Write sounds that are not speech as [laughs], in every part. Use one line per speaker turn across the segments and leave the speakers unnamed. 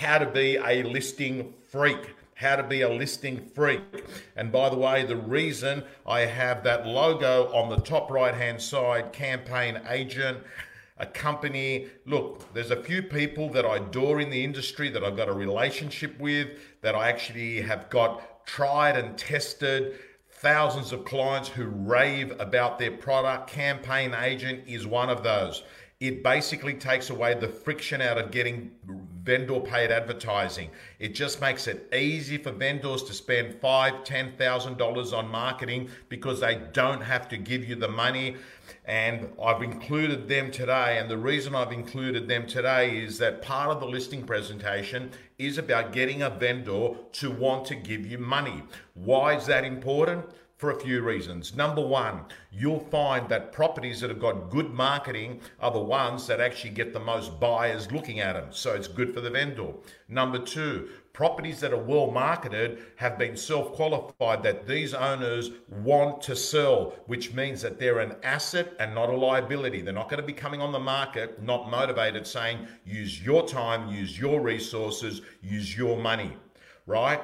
how to be a listing freak how to be a listing freak. And by the way, the reason I have that logo on the top right hand side, campaign agent, a company. Look, there's a few people that I adore in the industry that I've got a relationship with, that I actually have got tried and tested. Thousands of clients who rave about their product. Campaign agent is one of those. It basically takes away the friction out of getting vendor paid advertising. It just makes it easy for vendors to spend five, ten thousand dollars on marketing because they don't have to give you the money. And I've included them today. And the reason I've included them today is that part of the listing presentation is about getting a vendor to want to give you money. Why is that important? For a few reasons. Number one, you'll find that properties that have got good marketing are the ones that actually get the most buyers looking at them. So it's good for the vendor. Number two, properties that are well marketed have been self qualified that these owners want to sell, which means that they're an asset and not a liability. They're not going to be coming on the market, not motivated, saying, use your time, use your resources, use your money, right?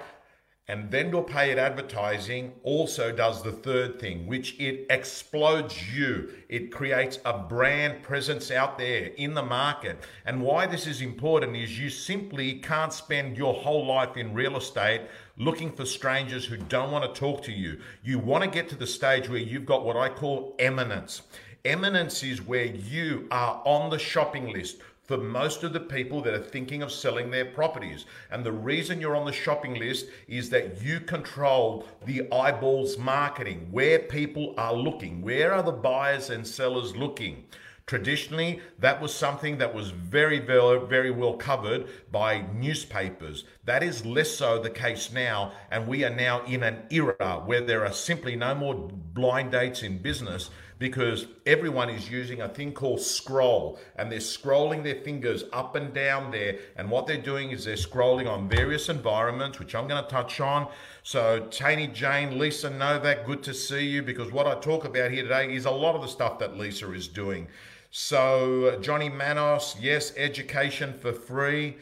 And vendor paid advertising also does the third thing, which it explodes you. It creates a brand presence out there in the market. And why this is important is you simply can't spend your whole life in real estate looking for strangers who don't want to talk to you. You want to get to the stage where you've got what I call eminence. Eminence is where you are on the shopping list for most of the people that are thinking of selling their properties. And the reason you're on the shopping list is that you control the eyeballs marketing, where people are looking, where are the buyers and sellers looking. Traditionally, that was something that was very, very, very well covered by newspapers. That is less so the case now, and we are now in an era where there are simply no more blind dates in business because everyone is using a thing called scroll and they're scrolling their fingers up and down there. And what they're doing is they're scrolling on various environments, which I'm going to touch on. So, Taney Jane, Lisa Novak, good to see you because what I talk about here today is a lot of the stuff that Lisa is doing. So, Johnny Manos, yes, education for free.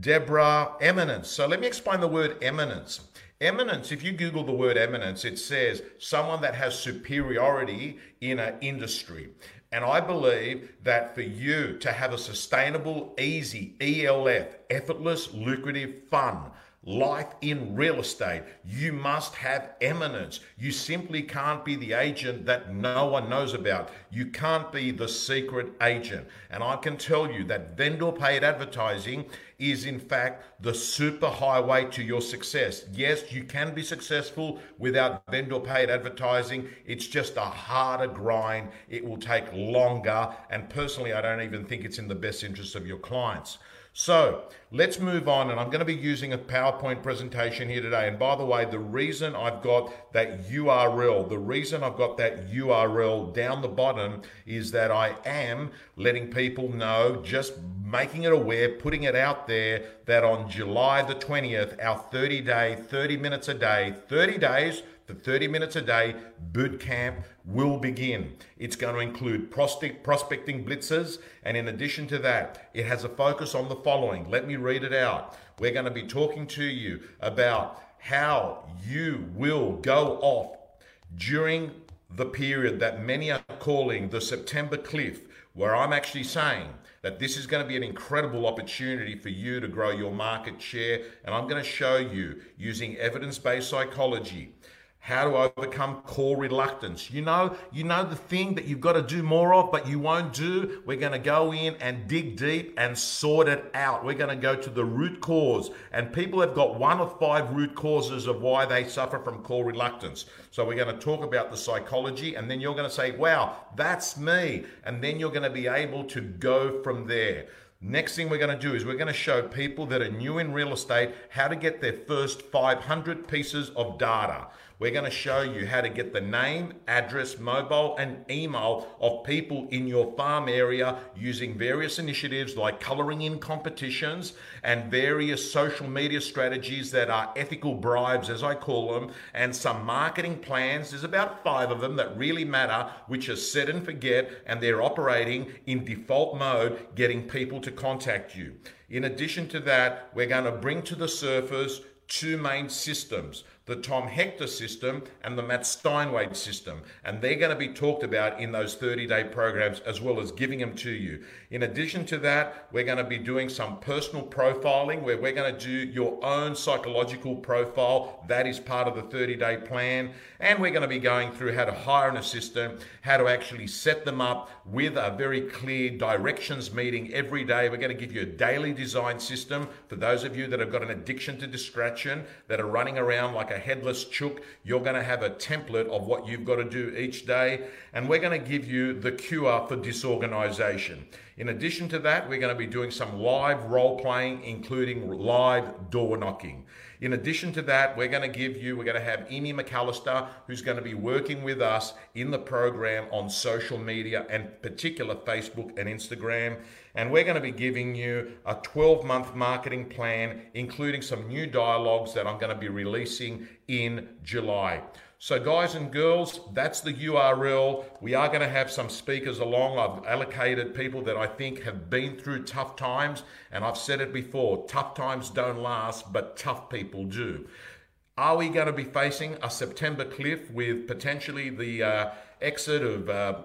Deborah, eminence. So, let me explain the word eminence. Eminence, if you Google the word eminence, it says someone that has superiority in an industry. And I believe that for you to have a sustainable, easy, ELF, effortless, lucrative, fun, life in real estate. You must have eminence. You simply can't be the agent that no one knows about. You can't be the secret agent. And I can tell you that vendor paid advertising is, in fact, the super highway to your success. Yes, you can be successful without vendor paid advertising. It's just a harder grind. It will take longer. And personally, I don't even think it's in the best interest of your clients. So let's move on, and I'm going to be using a PowerPoint presentation here today. And by the way, the reason I've got that URL, the reason I've got that URL down the bottom is that I am letting people know, just making it aware, putting it out there that on July the 20th, our 30 day, 30 minutes a day, 30 days for 30 minutes a day, boot camp will begin. It's going to include prospecting blitzes, and in addition to that, it has a focus on the following. Let me read it out. We're going to be talking to you about how you will go off during the period that many are calling the September cliff, where I'm actually saying that this is going to be an incredible opportunity for you to grow your market share. And I'm going to show you using evidence based psychology how to overcome call reluctance. You know, you know the thing that you've got to do more of, but you won't do. We're going to go in and dig deep and sort it out. We're going to go to the root cause. And people have got one of five root causes of why they suffer from call reluctance. So we're going to talk about the psychology, and then you're going to say, wow, that's me. And then you're going to be able to go from there. Next thing we're going to do is we're going to show people that are new in real estate how to get their first 500 pieces of data. We're going to show you how to get the name, address, mobile, and email of people in your farm area using various initiatives like coloring in competitions and various social media strategies that are ethical bribes, as I call them, and some marketing plans. There's about five of them that really matter, which are set and forget, and they're operating in default mode, getting people to contact you. In addition to that, we're going to bring to the surface two main systems the Tom Hector system and the Matt Steinway system. And they're going to be talked about in those 30 day programs as well as giving them to you. In addition to that, we're going to be doing some personal profiling where we're going to do your own psychological profile. That is part of the 30 day plan. And we're going to be going through how to hire an assistant, how to actually set them up with a very clear directions meeting every day. We're going to give you a daily design system for those of you that have got an addiction to distraction, that are running around like a headless chook. You're going to have a template of what you've got to do each day, and we're going to give you the cure for disorganization. In addition to that, we're going to be doing some live role playing, including live door knocking. In addition to that, we're going to give you, we're going to have Amy McAllister, who's going to be working with us in the program on social media and particular Facebook and Instagram. And we're going to be giving you a 12 month marketing plan, including some new dialogues that I'm going to be releasing in July. So, guys and girls, that's the URL. We are going to have some speakers along. I've allocated people that I think have been through tough times. And I've said it before tough times don't last, but tough people do. Are we going to be facing a September cliff with potentially the uh, exit of uh,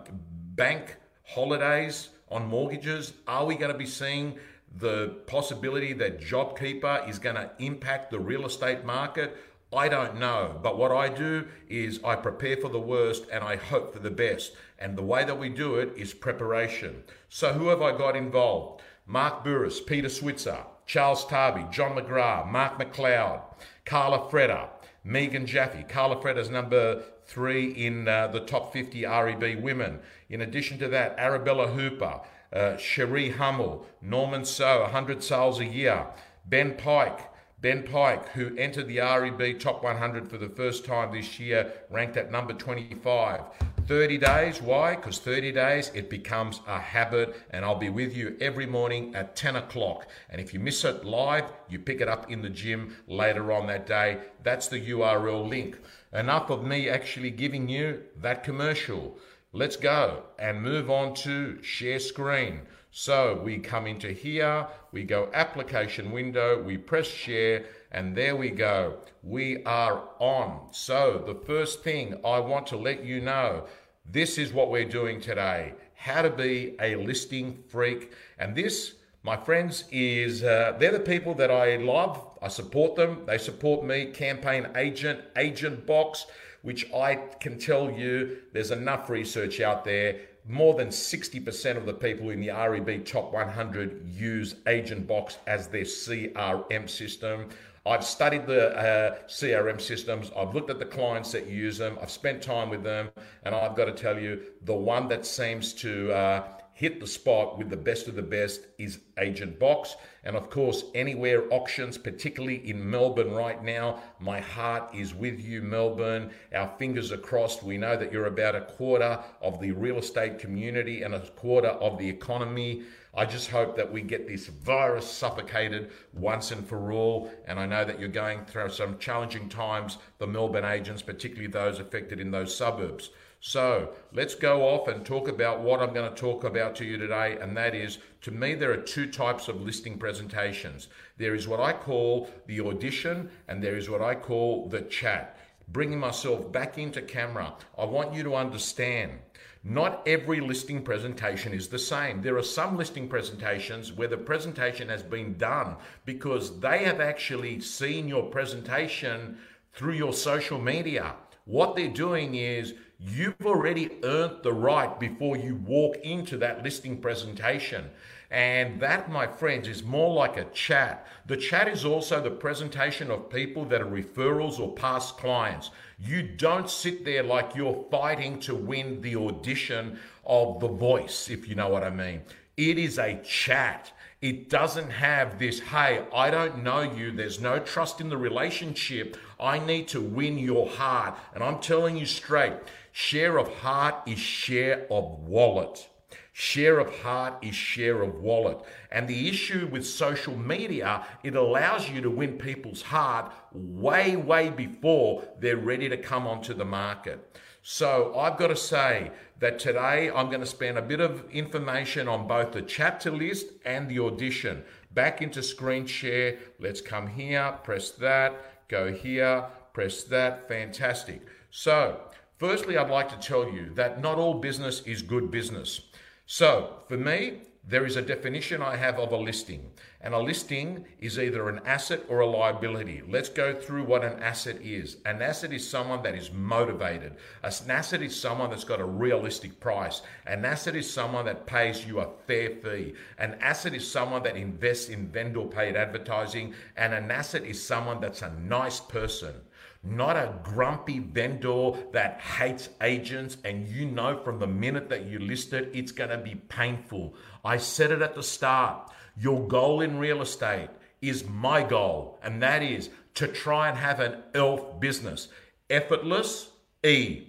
bank holidays on mortgages? Are we going to be seeing the possibility that JobKeeper is going to impact the real estate market? I don't know, but what I do is I prepare for the worst and I hope for the best. And the way that we do it is preparation. So, who have I got involved? Mark Bouris, Peter Switzer, Charles Tarbey, John McGrath, Mark McLeod, Carla Freda, Megan Jaffe. Carla Freda is number three in uh, the top 50 REB women. In addition to that, Arabella Hooper, uh, Cherie Hummel, Norman So, 100 sales a year, Ben Pike, Ben Pike, who entered the REB Top 100 for the first time this year, ranked at number 25. 30 days, why? Because 30 days it becomes a habit, and I'll be with you every morning at 10 o'clock. And if you miss it live, you pick it up in the gym later on that day. That's the URL link. Enough of me actually giving you that commercial. Let's go and move on to share screen. So we come into here, we go application window, we press share, and there we go. We are on. So the first thing I want to let you know, this is what we're doing today. How to be a listing freak. And this, my friends, is uh, they're the people that I love. I support them. They support me. Campaign agent, agent box, which I can tell you there's enough research out there more than 60% of the people in the REB Top 100 use AgentBox as their CRM system. I've studied the uh, CRM systems. I've looked at the clients that use them. I've spent time with them, and I've got to tell you, the one that seems to uh, hit the spot with the best of the best is Agent Box. And of course, anywhere auctions, particularly in Melbourne right now. My heart is with you, Melbourne. Our fingers are crossed. We know that you're about a quarter of the real estate community and a quarter of the economy. I just hope that we get this virus suffocated once and for all. And I know that you're going through some challenging times, the Melbourne agents, particularly those affected in those suburbs. So let's go off and talk about what I'm going to talk about to you today, and that is to me, there are two types of listing presentations. There is what I call the audition, and there is what I call the chat. Bringing myself back into camera, I want you to understand not every listing presentation is the same. There are some listing presentations where the presentation has been done because they have actually seen your presentation through your social media. What they're doing is You've already earned the right before you walk into that listing presentation. And that, my friends, is more like a chat. The chat is also the presentation of people that are referrals or past clients. You don't sit there like you're fighting to win the audition of The Voice, if you know what I mean. It is a chat. It doesn't have this, hey, I don't know you. There's no trust in the relationship. I need to win your heart. And I'm telling you straight share of heart is share of wallet. Share of heart is share of wallet. And the issue with social media, it allows you to win people's heart way, way before they're ready to come onto the market. So I've got to say that today I'm going to spend a bit of information on both the chapter list and the audition. Back into screen share. Let's come here, press that, go here, press that. Fantastic. So, firstly, I'd like to tell you that not all business is good business. So, for me, there is a definition I have of a listing. And a listing is either an asset or a liability. Let's go through what an asset is. An asset is someone that is motivated. An asset is someone that's got a realistic price. An asset is someone that pays you a fair fee. An asset is someone that invests in vendor paid advertising. And an asset is someone that's a nice person not a grumpy vendor that hates agents and you know from the minute that you list it, it's going to be painful. I said it at the start. Your goal in real estate is my goal, and that is to try and have an ELF business. Effortless, E.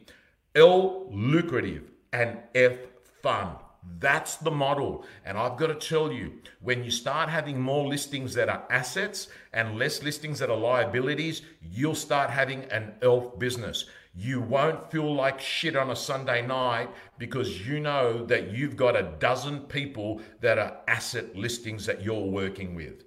L, lucrative, and F, fun. That's the model. And I've got to tell you, when you start having more listings that are assets and less listings that are liabilities, you'll start having an ELF business. You won't feel like shit on a Sunday night because you know that you've got a dozen people that are asset listings that you're working with.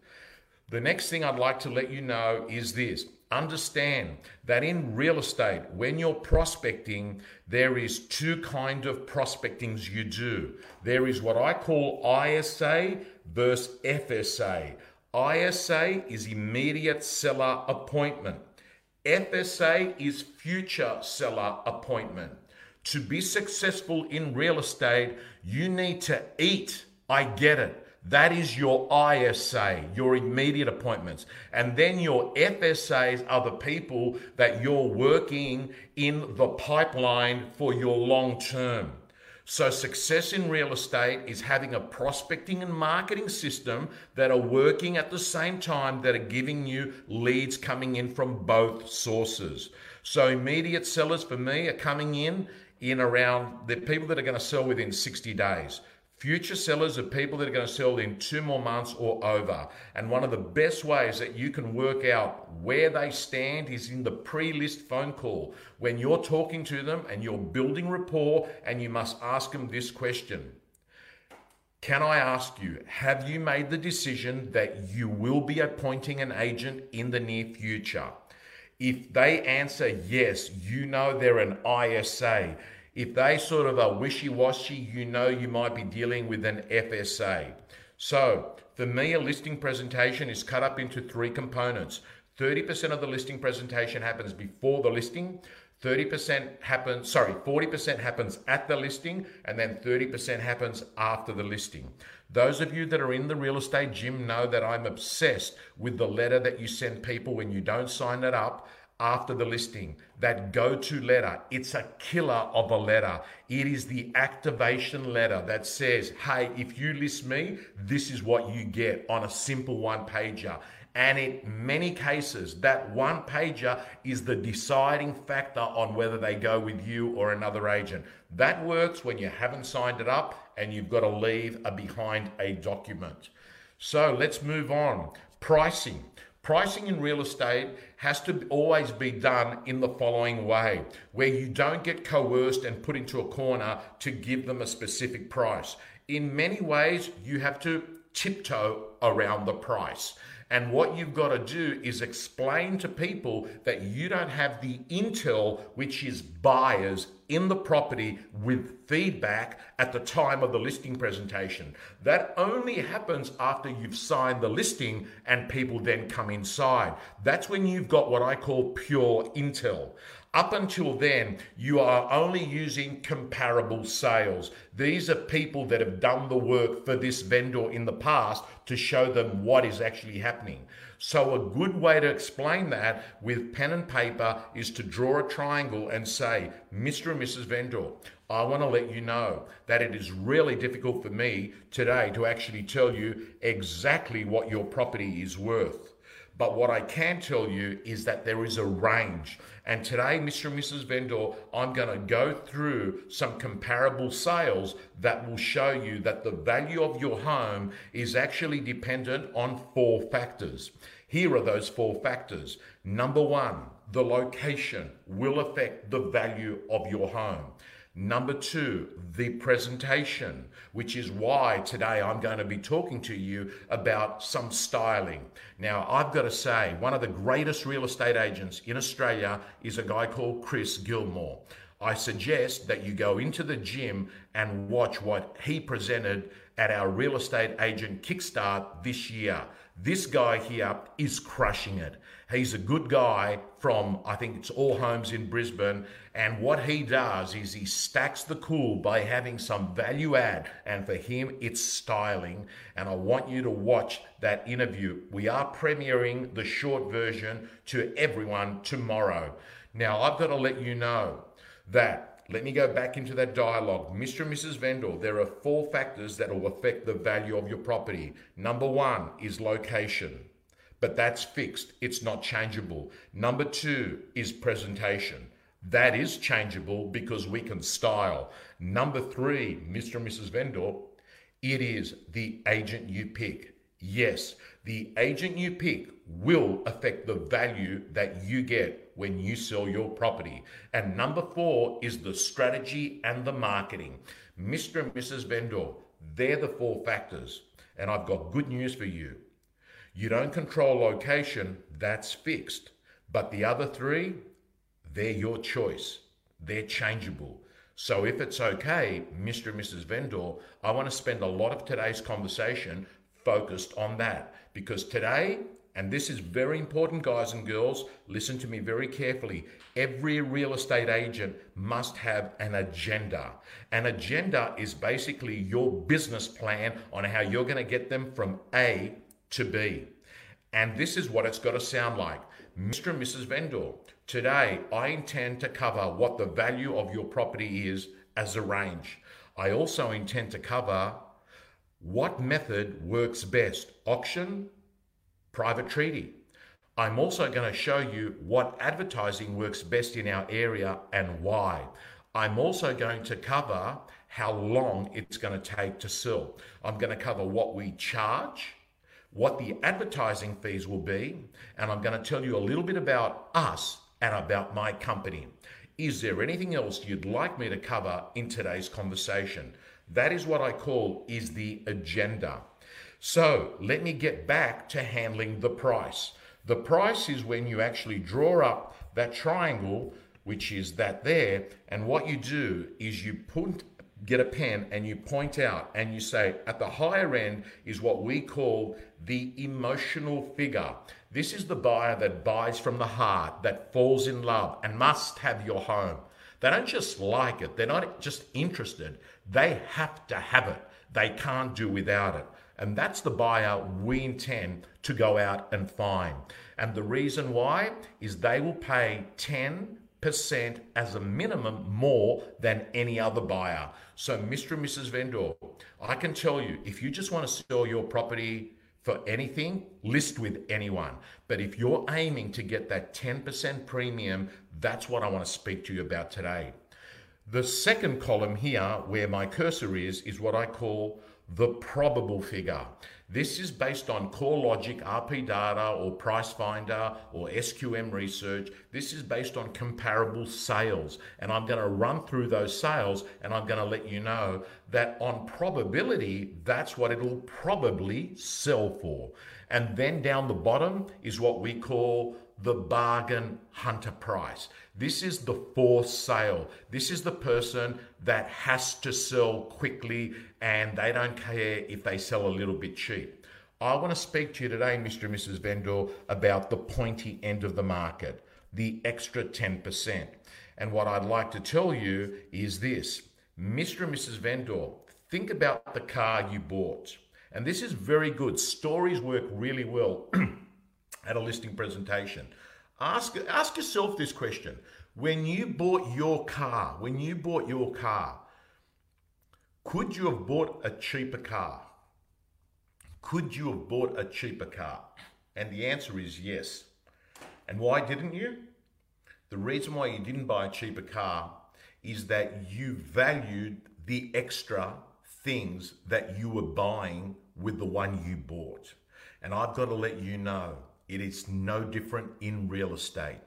The next thing I'd like to let you know is this understand that in real estate when you're prospecting there is two kind of prospectings you do. There is what i call isa versus fsa isa is immediate seller appointment. Fsa is future seller appointment. To be successful in real estate you need to eat. I get it that is your ISA, your immediate appointments. And then your FSAs are the people that you're working in the pipeline for your long term. So, success in real estate is having a prospecting and marketing system that are working at the same time that are giving you leads coming in from both sources. So, immediate sellers for me are coming in in around the people that are going to sell within 60 days. Future sellers are people that are going to sell in two more months or over. And one of the best ways that you can work out where they stand is in the pre list phone call. When you're talking to them and you're building rapport, and you must ask them this question Can I ask you, have you made the decision that you will be appointing an agent in the near future? If they answer yes, you know they're an ISA if they sort of are wishy washy, you know you might be dealing with an FSA. So, for me, a listing presentation is cut up into three components 30% of the listing presentation happens before the listing. 30% happens, sorry, 40% happens at the listing, and then 30% happens after the listing. Those of you that are in the real estate gym know that I'm obsessed with the letter that you send people when you don't sign it up after the listing, that go to letter. It's a killer of a letter. It is the activation letter that says, hey, if you list me, this is what you get on a simple one pager. And in many cases, that one pager is the deciding factor on whether they go with you or another agent. That works when you haven't signed it up and you've got to leave a behind a document. So let's move on. Pricing. Pricing in real estate has to always be done in the following way, where you don't get coerced and put into a corner to give them a specific price. In many ways, you have to tiptoe around the price. And what you've got to do is explain to people that you don't have the intel, which is buyers in the property with feedback at the time of the listing presentation. That only happens after you've signed the listing and people then come inside. That's when you've got what I call pure intel. Up until then, you are only using comparable sales. These are people that have done the work for this vendor in the past to show them what is actually happening. So, a good way to explain that with pen and paper is to draw a triangle and say, Mr. and Mrs. Vendor, I want to let you know that it is really difficult for me today to actually tell you exactly what your property is worth. But what I can tell you is that there is a range. And today, Mr. and Mrs. Vendor, I'm going to go through some comparable sales that will show you that the value of your home is actually dependent on four factors. Here are those four factors. Number one, the location will affect the value of your home. Number two, the presentation, which is why today I'm going to be talking to you about some styling. Now, I've got to say, one of the greatest real estate agents in Australia is a guy called Chris Gilmore. I suggest that you go into the gym and watch what he presented at our real estate agent kickstart this year. This guy here is crushing it. He's a good guy from, I think it's All Homes in Brisbane. And what he does is he stacks the cool by having some value add. And for him, it's styling. And I want you to watch that interview. We are premiering the short version to everyone tomorrow. Now, I've got to let you know that let me go back into that dialogue. Mr. and Mrs. Vendor, there are four factors that will affect the value of your property. Number one is location, but that's fixed, it's not changeable. Number two is presentation. That is changeable because we can style. Number three, Mr. and Mrs. Vendor, it is the agent you pick. Yes, the agent you pick will affect the value that you get when you sell your property. And number four is the strategy and the marketing. Mr. and Mrs. Vendor, they're the four factors. And I've got good news for you. You don't control location, that's fixed. But the other three, they're your choice. They're changeable. So if it's okay, Mr. and Mrs. Vendor, I want to spend a lot of today's conversation focused on that because today, and this is very important, guys and girls, listen to me very carefully. Every real estate agent must have an agenda. An agenda is basically your business plan on how you're going to get them from A to B. And this is what it's got to sound like. Mr. and Mrs. Vendor, today I intend to cover what the value of your property is as a range. I also intend to cover what method works best? Auction, private treaty. I'm also going to show you what advertising works best in our area and why. I'm also going to cover how long it's going to take to sell. I'm going to cover what we charge, what the advertising fees will be, and I'm going to tell you a little bit about us and about my company. Is there anything else you'd like me to cover in today's conversation? That is what I call is the agenda. So let me get back to handling the price. The price is when you actually draw up that triangle, which is that there, and what you do is you put get a pen and you point out and you say at the higher end is what we call the emotional figure. This is the buyer that buys from the heart, that falls in love and must have your home. They don't just like it, they're not just interested, they have to have it. They can't do without it. And that's the buyer we intend to go out and find. And the reason why is they will pay 10% as a minimum more than any other buyer. So, Mr. and Mrs. Vendor, I can tell you if you just want to sell your property for anything, list with anyone. But if you're aiming to get that 10% premium, that's what I want to speak to you about today. The second column here, where my cursor is, is what I call the probable figure. This is based on CoreLogic, RP Data, or Price Finder, or SQM research. This is based on comparable sales. And I'm going to run through those sales and I'm going to let you know that on probability, that's what it'll probably sell for. And then down the bottom is what we call the bargain hunter price. This is the forced sale. This is the person that has to sell quickly and they don't care if they sell a little bit cheap. I want to speak to you today, Mr. and Mrs. Vendor, about the pointy end of the market, the extra 10%. And what I'd like to tell you is this Mr. and Mrs. Vendor, think about the car you bought. And this is very good. Stories work really well [clears throat] at a listing presentation. Ask, ask yourself this question. When you bought your car, when you bought your car, could you have bought a cheaper car? Could you have bought a cheaper car? And the answer is yes. And why didn't you? The reason why you didn't buy a cheaper car is that you valued the extra things that you were buying with the one you bought. And I've got to let you know it is no different in real estate.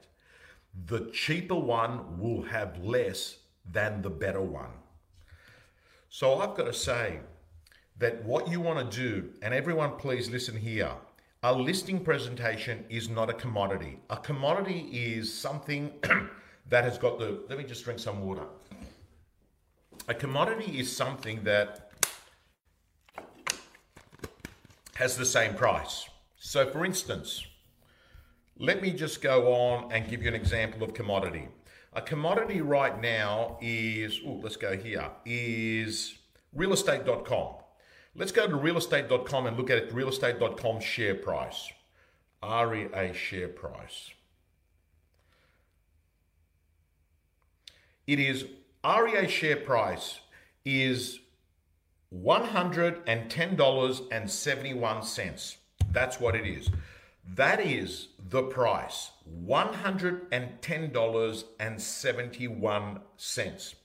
The cheaper one will have less than the better one. So I've got to say that what you want to do, and everyone please listen here, a listing presentation is not a commodity. A commodity is something [clears throat] that has got the, let me just drink some water. A commodity is something that has the same price. So, for instance, let me just go on and give you an example of commodity. A commodity right now is, oh, let's go here, is realestate.com. Let's go to realestate.com and look at it, realestate.com share price. REA share price. It is REA share price is $110.71. That's what it is. That is the price $110.71.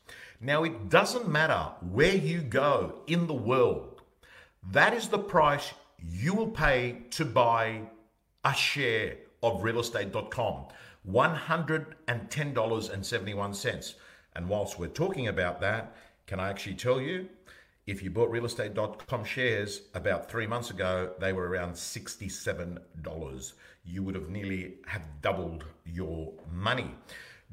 Now, it doesn't matter where you go in the world, that is the price you will pay to buy a share of realestate.com $110.71. And whilst we're talking about that, can I actually tell you if you bought realestate.com shares about three months ago, they were around $67. You would have nearly have doubled your money.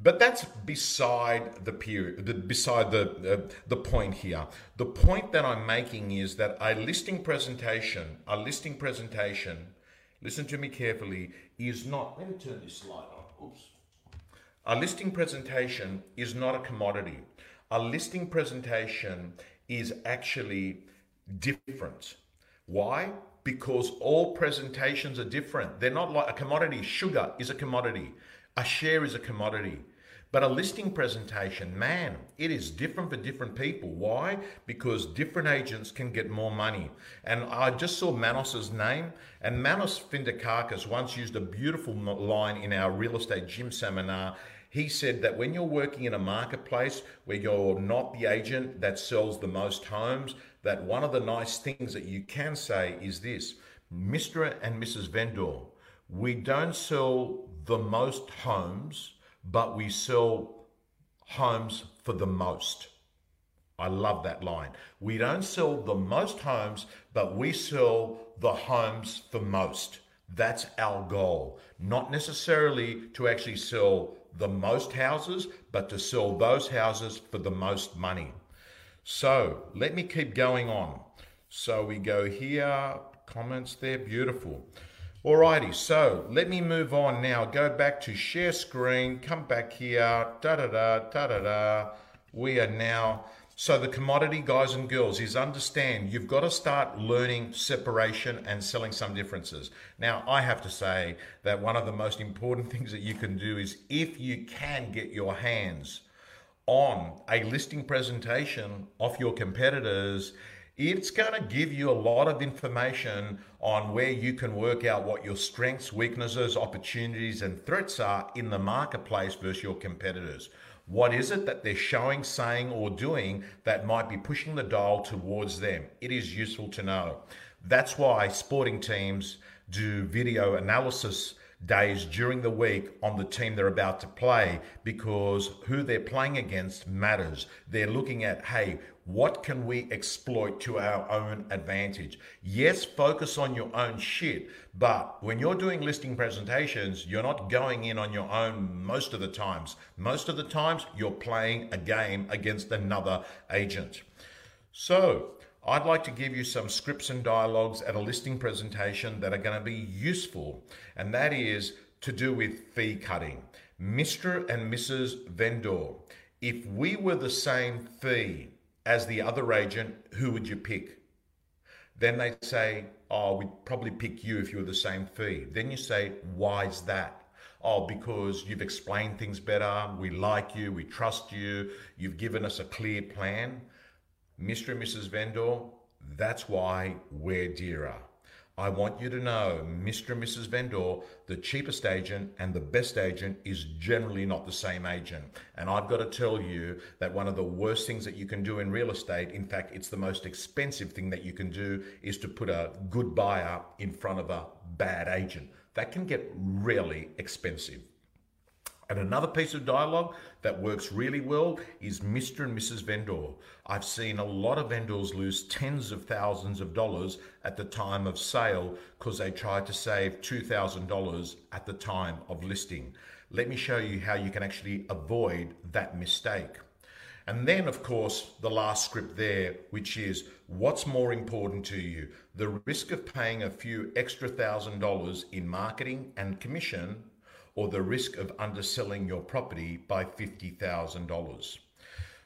But that's beside the period, the, beside the, uh, the point here. The point that I'm making is that a listing presentation, a listing presentation, listen to me carefully, is not, let me turn this slide on. Oops. A listing presentation is not a commodity. A listing presentation is actually different. Why? Because all presentations are different. They're not like a commodity. Sugar is a commodity, a share is a commodity. But a listing presentation, man, it is different for different people. Why? Because different agents can get more money. And I just saw Manos's name, and Manos Findakakis once used a beautiful line in our real estate gym seminar. He said that when you're working in a marketplace where you're not the agent that sells the most homes, that one of the nice things that you can say is this Mr. and Mrs. Vendor, we don't sell the most homes, but we sell homes for the most. I love that line. We don't sell the most homes, but we sell the homes for most. That's our goal. Not necessarily to actually sell the most houses, but to sell those houses for the most money. So let me keep going on. So we go here, comments there, beautiful. Alrighty, so let me move on now. Go back to share screen, come back here, da da da, da da da. We are now so the commodity guys and girls is understand you've got to start learning separation and selling some differences. Now, I have to say that one of the most important [laughs] things that you can do is if you can get your hands on a listing presentation of your competitors, it's going to give you a lot of information on where you can work out what your strengths, weaknesses, opportunities, and threats are in the marketplace versus your competitors. What is it that they're showing, saying, or doing that might be pushing the dial towards them? It is useful to know. That's why sporting teams do video analysis days during the week on the team they're about to play because who they're playing against matters. They're looking at, hey, what can we exploit to our own advantage? Yes, focus on your own shit, but when you're doing listing presentations, you're not going in on your own most of the times. Most of the times, you're playing a game against another agent. So, I'd like to give you some scripts and dialogues at a listing presentation that are going to be useful, and that is to do with fee cutting. Mr. and Mrs. Vendor, if we were the same fee, as the other agent, who would you pick? Then they say, Oh, we'd probably pick you if you were the same fee. Then you say, Why is that? Oh, because you've explained things better, we like you, we trust you, you've given us a clear plan. Mr. and Mrs. Vendor, that's why we're dearer. I want you to know, Mr. and Mrs. Vendor, the cheapest agent and the best agent is generally not the same agent. And I've got to tell you that one of the worst things that you can do in real estate, in fact, it's the most expensive thing that you can do, is to put a good buyer in front of a bad agent. That can get really expensive. And another piece of dialogue that works really well is Mr. and Mrs. Vendor. I've seen a lot of vendors lose tens of thousands of dollars at the time of sale because they tried to save $2,000 at the time of listing. Let me show you how you can actually avoid that mistake. And then, of course, the last script there, which is what's more important to you? The risk of paying a few extra thousand dollars in marketing and commission or the risk of underselling your property by $50,000.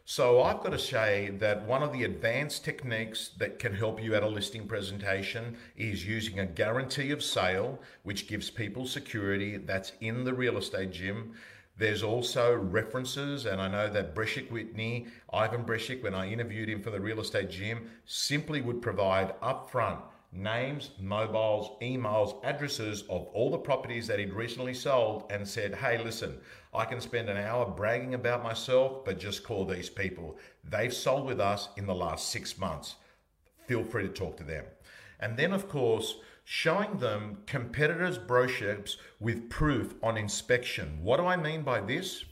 So I've got to say that one of the advanced techniques that can help you at a listing presentation is using a guarantee of sale, which gives people security that's in the real estate gym. There's also references, and I know that Bresic Whitney, Ivan Bresic, when I interviewed him for the real estate gym, simply would provide upfront names, mobiles, emails, addresses of all the properties that he'd recently sold and said, hey, listen, I can spend an hour bragging about myself, but just call these people. They've sold with us in the last six months. Feel free to talk to them. And then, of course, showing them competitors' brochures with proof on inspection. What do I mean by this?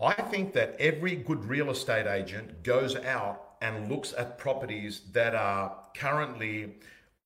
I think that every good real estate agent goes out and looks at properties that are currently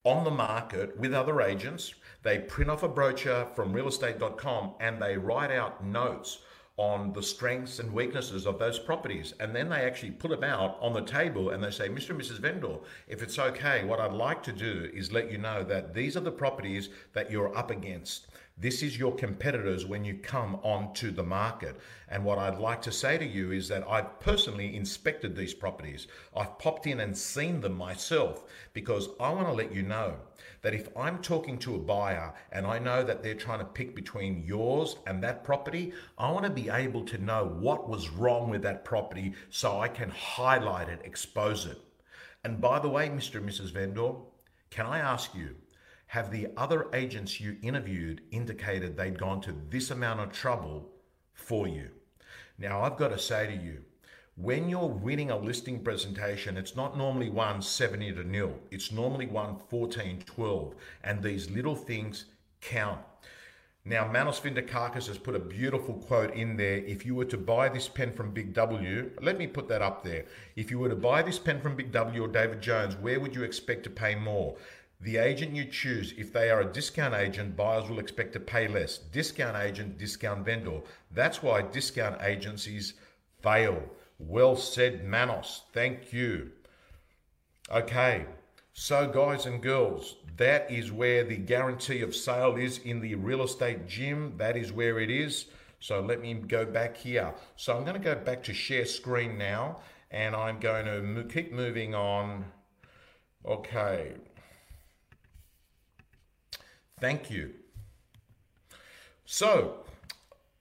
on the market with other agents. They print off a brochure from realestate.com and they write out notes on the strengths and weaknesses of those properties. And then they actually put them out on the table and they say, Mr. and Mrs. Vendor, if it's okay, what I'd like to do is let you know that these are the properties that you're up against. This is your competitors when you come onto the market. And what I'd like to say to you is that I've personally inspected these properties. I've popped in and seen them myself because I want to let you know that if I'm talking to a buyer and I know that they're trying to pick between yours and that property, I want to be able to know what was wrong with that property so I can highlight it, expose it. And by the way, Mr. and Mrs. Vendor, can I ask you, have the other agents you interviewed indicated they'd gone to this amount of trouble for you? Now, I've got to say to you, when you're winning a listing presentation, it's not normally one 70 to nil. It's normally one 14 12. And these little things count. Now, Manos Findakakis has put a beautiful quote in there. If you were to buy this pen from Big W, let me put that up there. If you were to buy this pen from Big W or David Jones, where would you expect to pay more? The agent you choose, if they are a discount agent, buyers will expect to pay less. Discount agent, discount vendor. That's why discount agencies fail. Well said, Manos. Thank you. Okay, so guys and girls, that is where the guarantee of sale is in the real estate gym. That is where it is. So let me go back here. So I'm going to go back to share screen now and I'm going to keep moving on. Okay, Thank you. So,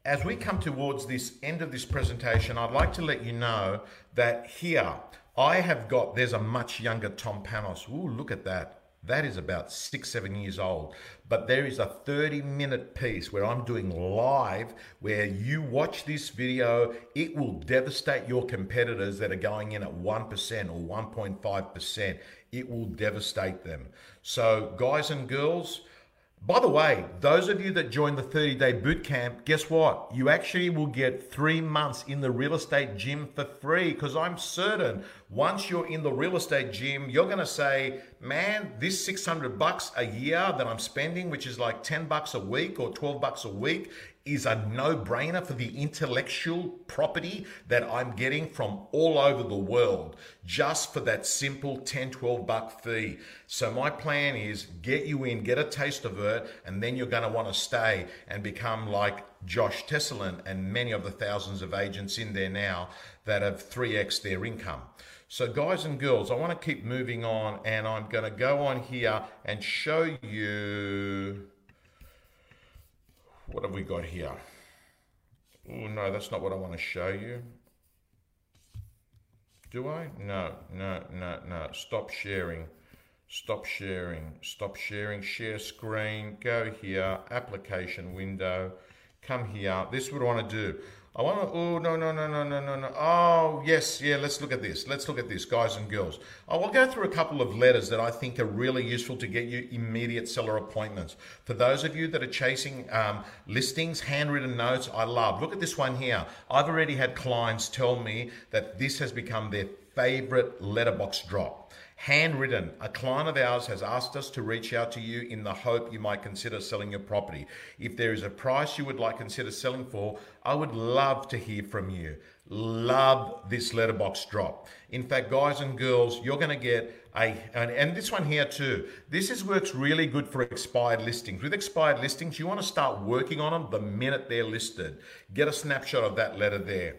as we come towards this end of this presentation, I'd like to let you know that here I have got, there's a much younger Tom Panos. Ooh, look at that. That is about six, seven years old. But there is a 30 minute piece where I'm doing live where you watch this video, it will devastate your competitors that are going in at 1% or 1.5%. It will devastate them. So, guys and girls, by the way, those of you that join the 30 day boot camp, guess what? You actually will get three months in the real estate gym for free because I'm certain once you're in the real estate gym, you're going to say, man, this 600 bucks a year that I'm spending, which is like 10 bucks a week or 12 bucks a week, is a no brainer for the intellectual property that I'm getting from all over the world just for that simple 10, 12 buck fee. So my plan is get you in, get a taste of it, and then you're going to want to stay and become like Josh Tesolin and many of the thousands of agents in there now that have 3x their income. So guys and girls, I want to keep moving on and I'm going to go on here and show you what have we got here? Oh, no, that's not what I want to show you. Do I? No, no, no, no. Stop sharing. Stop sharing. Stop sharing. Share screen. Go here. Application window. Come here. This I want to do. I want to, oh, no, no, no, no, no, no, no. Oh, yes, yeah, let's look at this. Let's look at this, guys and girls. I will go through a couple of letters that I think are really useful to get you immediate seller appointments. For those of you that are chasing um, listings, handwritten notes, I love. Look at this one here. I've already had clients tell me that this has become their favorite letterbox drop. Handwritten, a client of ours has asked us to reach out to you in the hope you might consider selling your property. If there is a price you would like consider selling for, I would love to hear from you. Love this letterbox drop. In fact, guys and girls, you're going to get a, and, and this one here too. This is works really good for expired listings. With expired listings, you want to start working on them the minute they're listed. Get a snapshot of that letter there.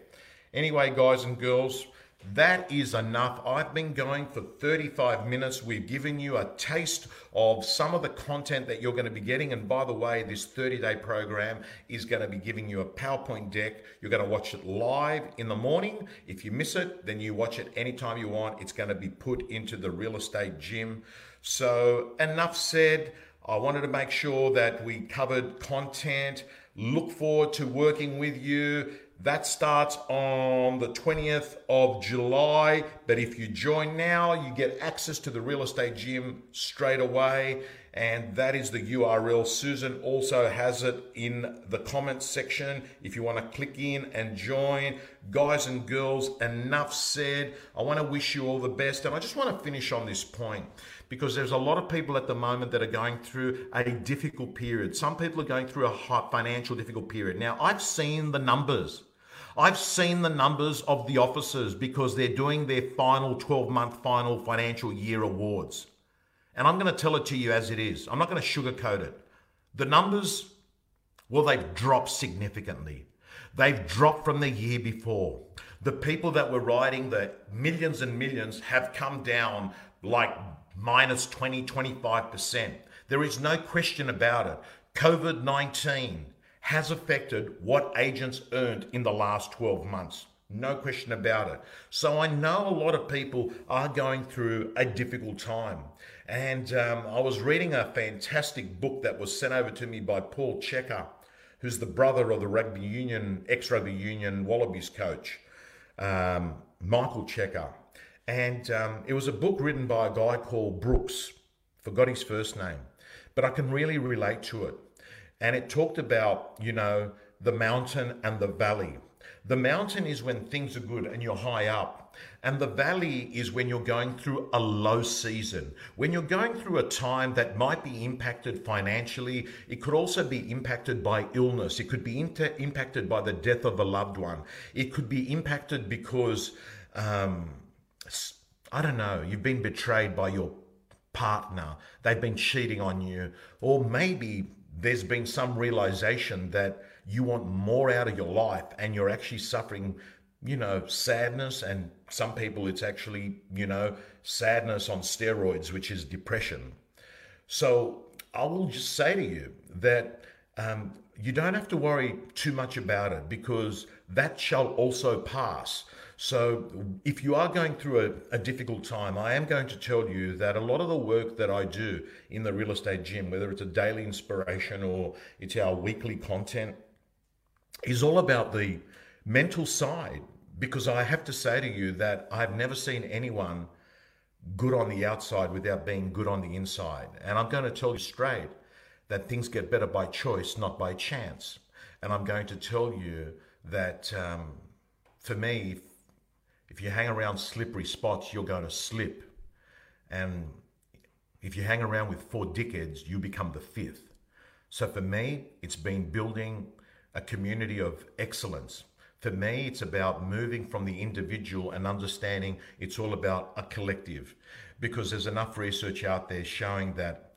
Anyway, guys and girls, that is enough. I've been going for 35 minutes. We've given you a taste of some of the content that you're going to be getting. And by the way, this 30 day program is going to be giving you a PowerPoint deck. You're going to watch it live in the morning. If you miss it, then you watch it anytime you want. It's going to be put into the real estate gym. So, enough said. I wanted to make sure that we covered content. Look forward to working with you. That starts on the 20th of July. But if you join now, you get access to the real estate gym straight away. And that is the URL. Susan also has it in the comments section if you want to click in and join. Guys and girls, enough said. I want to wish you all the best. And I just want to finish on this point because there's a lot of people at the moment that are going through a difficult period. Some people are going through a financial difficult period. Now, I've seen the numbers. I've seen the numbers of the officers because they're doing their final 12 month final financial year awards. And I'm going to tell it to you as it is. I'm not going to sugarcoat it. The numbers, well, they've dropped significantly. They've dropped from the year before. The people that were writing the millions and millions have come down like minus 20, 25%. There is no question about it. COVID 19 has affected what agents earned in the last 12 months. No question about it. So I know a lot of people are going through a difficult time. And um, I was reading a fantastic book that was sent over to me by Paul Cheika, who's the brother of the rugby union, ex rugby union Wallabies coach, um, Michael Cheika. And um, it was a book written by a guy called Brooks, forgot his first name, but I can really relate to it and it talked about, you know, the mountain and the valley. The mountain is when things are good and you're high up. And the valley is when you're going through a low season. When you're going through a time that might be impacted financially, it could also be impacted by illness. It could be inter- impacted by the death of a loved one. It could be impacted because, um, I don't know, you've been betrayed by your partner. They've been cheating on you. Or maybe there's been some realization that you want more out of your life and you're actually suffering, you know, sadness. And some people, it's actually, you know, sadness on steroids, which is depression. So I will just say to you that um, you don't have to worry too much about it because that shall also pass. So, if you are going through a, a, difficult time, I am going to tell you that a lot of the work that I do in the real estate gym, whether it's a daily inspiration or it's our weekly content, is all about the mental side. Because I have to say to you that I've never seen anyone good on the outside without being good on the inside. And I'm going to tell you straight that things get better by choice, not by chance. And I'm going to tell you that um, for me, if you hang around slippery spots, you're going to slip. And if you hang around with four dickheads, you become the fifth. So for me, it's been building a community of excellence. For me, it's about moving from the individual and understanding it's all about a collective because there's enough research out there showing that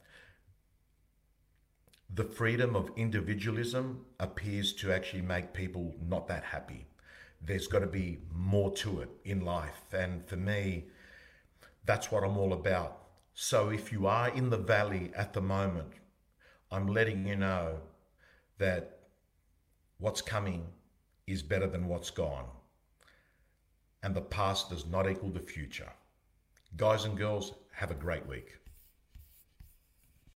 the freedom of individualism appears to actually make people not that happy there's got to be more to it in life. And for me, that's what I'm all about. So if you are in the valley at the moment, I'm letting you know that what's coming is better than what's gone. And the past does not equal the future. Guys and girls, have a great week.